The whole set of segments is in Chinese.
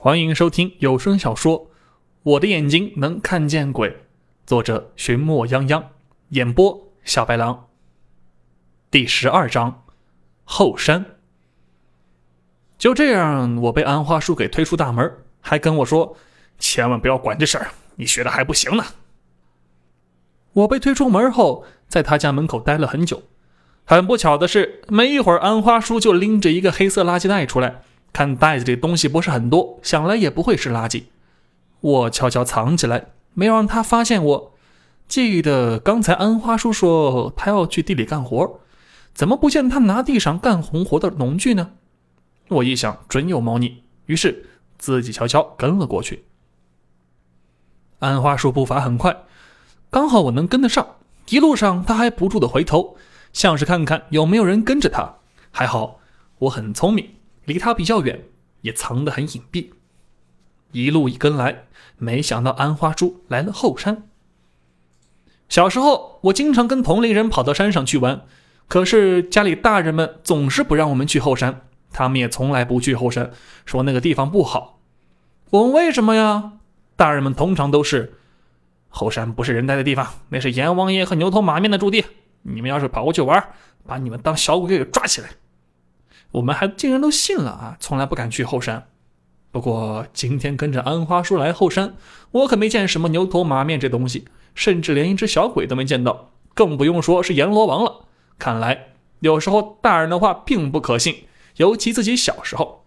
欢迎收听有声小说《我的眼睛能看见鬼》，作者寻墨泱泱，演播小白狼。第十二章后山。就这样，我被安花叔给推出大门，还跟我说：“千万不要管这事儿，你学的还不行呢。”我被推出门后，在他家门口待了很久。很不巧的是，没一会儿，安花叔就拎着一个黑色垃圾袋出来。看袋子里东西不是很多，想来也不会是垃圾。我悄悄藏起来，没有让他发现我。记得刚才安花叔说他要去地里干活，怎么不见他拿地上干红活的农具呢？我一想，准有猫腻，于是自己悄悄跟了过去。安花叔步伐很快，刚好我能跟得上。一路上他还不住的回头，像是看看有没有人跟着他。还好我很聪明。离他比较远，也藏得很隐蔽。一路一跟来，没想到安花叔来了后山。小时候，我经常跟同龄人跑到山上去玩，可是家里大人们总是不让我们去后山，他们也从来不去后山，说那个地方不好。我问为什么呀？大人们通常都是：后山不是人待的地方，那是阎王爷和牛头马面的驻地。你们要是跑过去玩，把你们当小鬼给抓起来。我们还竟然都信了啊！从来不敢去后山。不过今天跟着安花叔来后山，我可没见什么牛头马面这东西，甚至连一只小鬼都没见到，更不用说是阎罗王了。看来有时候大人的话并不可信，尤其自己小时候。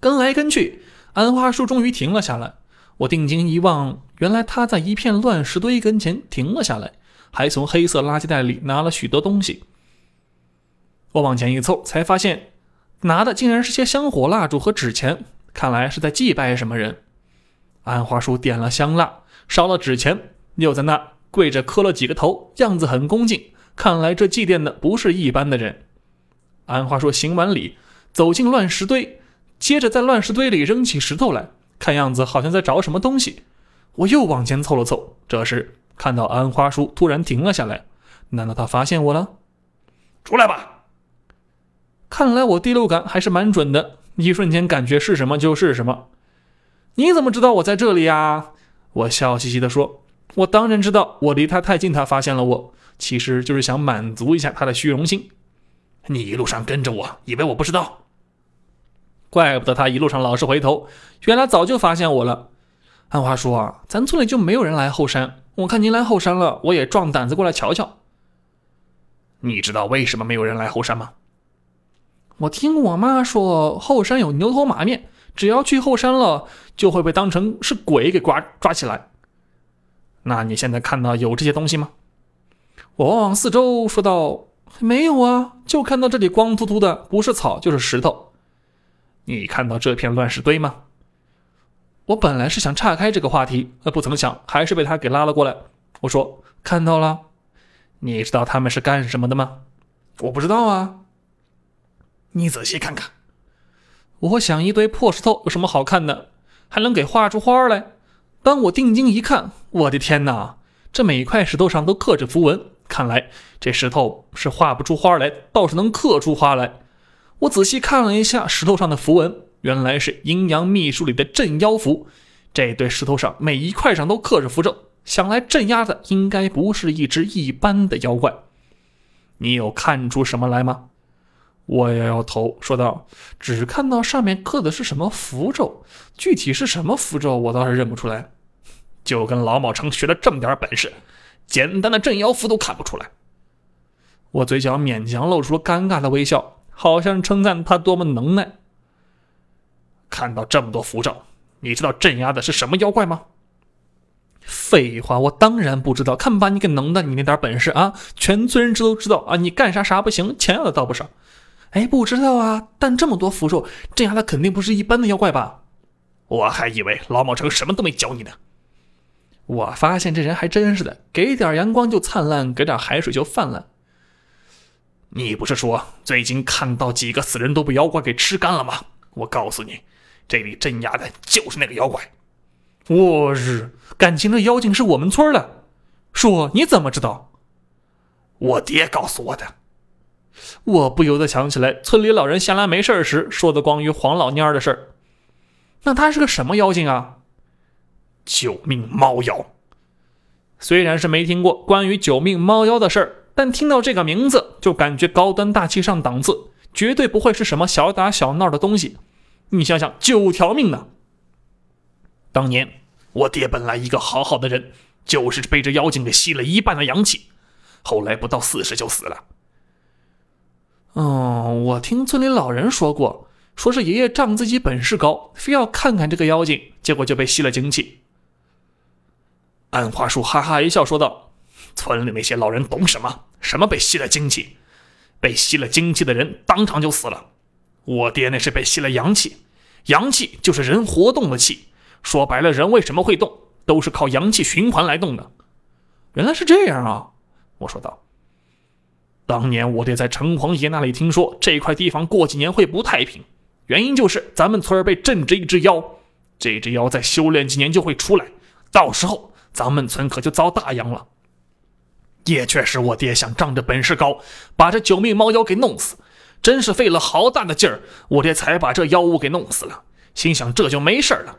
跟来跟去，安花叔终于停了下来。我定睛一望，原来他在一片乱石堆跟前停了下来，还从黑色垃圾袋里拿了许多东西。我往前一凑，才发现拿的竟然是些香火蜡烛和纸钱，看来是在祭拜什么人。安花叔点了香蜡，烧了纸钱，又在那跪着磕了几个头，样子很恭敬。看来这祭奠的不是一般的人。安花叔行完礼，走进乱石堆，接着在乱石堆里扔起石头来，看样子好像在找什么东西。我又往前凑了凑，这时看到安花叔突然停了下来，难道他发现我了？出来吧！看来我第六感还是蛮准的，一瞬间感觉是什么就是什么。你怎么知道我在这里呀？我笑嘻嘻地说：“我当然知道，我离他太近，他发现了我，其实就是想满足一下他的虚荣心。你一路上跟着我，以为我不知道？怪不得他一路上老是回头，原来早就发现我了。按话说啊，咱村里就没有人来后山，我看您来后山了，我也壮胆子过来瞧瞧。你知道为什么没有人来后山吗？”我听我妈说，后山有牛头马面，只要去后山了，就会被当成是鬼给抓抓起来。那你现在看到有这些东西吗？我望望四周，说道：“没有啊，就看到这里光秃秃的，不是草就是石头。你看到这片乱石堆吗？”我本来是想岔开这个话题，呃，不曾想还是被他给拉了过来。我说：“看到了，你知道他们是干什么的吗？”我不知道啊。你仔细看看，我想一堆破石头有什么好看的？还能给画出花来？当我定睛一看，我的天哪！这每块石头上都刻着符文，看来这石头是画不出花来，倒是能刻出花来。我仔细看了一下石头上的符文，原来是阴阳秘术里的镇妖符。这堆石头上每一块上都刻着符咒，想来镇压的应该不是一只一般的妖怪。你有看出什么来吗？我摇摇头，说道：“只看到上面刻的是什么符咒，具体是什么符咒，我倒是认不出来。就跟老毛成学了这么点本事，简单的镇妖符都看不出来。”我嘴角勉强露出了尴尬的微笑，好像称赞他多么能耐。看到这么多符咒，你知道镇压的是什么妖怪吗？废话，我当然不知道。看把你给能的，你那点本事啊！全村人知都知道啊，你干啥啥不行，钱要的倒不少。哎，不知道啊，但这么多符咒镇压的肯定不是一般的妖怪吧？我还以为老毛成什么都没教你呢。我发现这人还真是的，给点阳光就灿烂，给点海水就泛滥。你不是说最近看到几个死人都被妖怪给吃干了吗？我告诉你，这里镇压的就是那个妖怪。我日，感情这妖精是我们村的？叔，你怎么知道？我爹告诉我的。我不由得想起来，村里老人闲来没事时说的关于黄老蔫的事儿。那他是个什么妖精啊？九命猫妖。虽然是没听过关于九命猫妖的事儿，但听到这个名字就感觉高端大气上档次，绝对不会是什么小打小闹的东西。你想想，九条命呢？当年我爹本来一个好好的人，就是被这妖精给吸了一半的阳气，后来不到四十就死了。嗯，我听村里老人说过，说是爷爷仗自己本事高，非要看看这个妖精，结果就被吸了精气。暗花树哈哈一笑，说道：“村里那些老人懂什么？什么被吸了精气？被吸了精气的人当场就死了。我爹那是被吸了阳气，阳气就是人活动的气。说白了，人为什么会动，都是靠阳气循环来动的。原来是这样啊！”我说道：“当年我爹在城隍爷那里听说这块地方过几年会不太平，原因就是咱们村儿被镇着一只妖，这只妖再修炼几年就会出来，到时候……”咱们村可就遭大殃了。也确实，我爹想仗着本事高，把这九命猫妖给弄死，真是费了好大的劲儿，我爹才把这妖物给弄死了。心想这就没事了。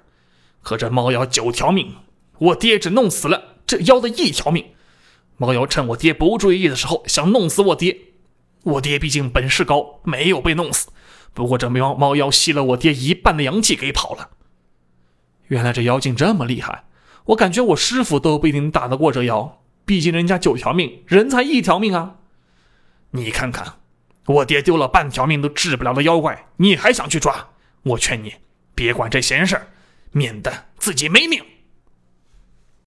可这猫妖九条命，我爹只弄死了这妖的一条命。猫妖趁我爹不注意的时候想弄死我爹，我爹毕竟本事高，没有被弄死。不过这猫猫妖吸了我爹一半的阳气给跑了。原来这妖精这么厉害。我感觉我师傅都不一定打得过这妖，毕竟人家九条命，人才一条命啊！你看看，我爹丢了半条命都治不了的妖怪，你还想去抓？我劝你别管这闲事，免得自己没命。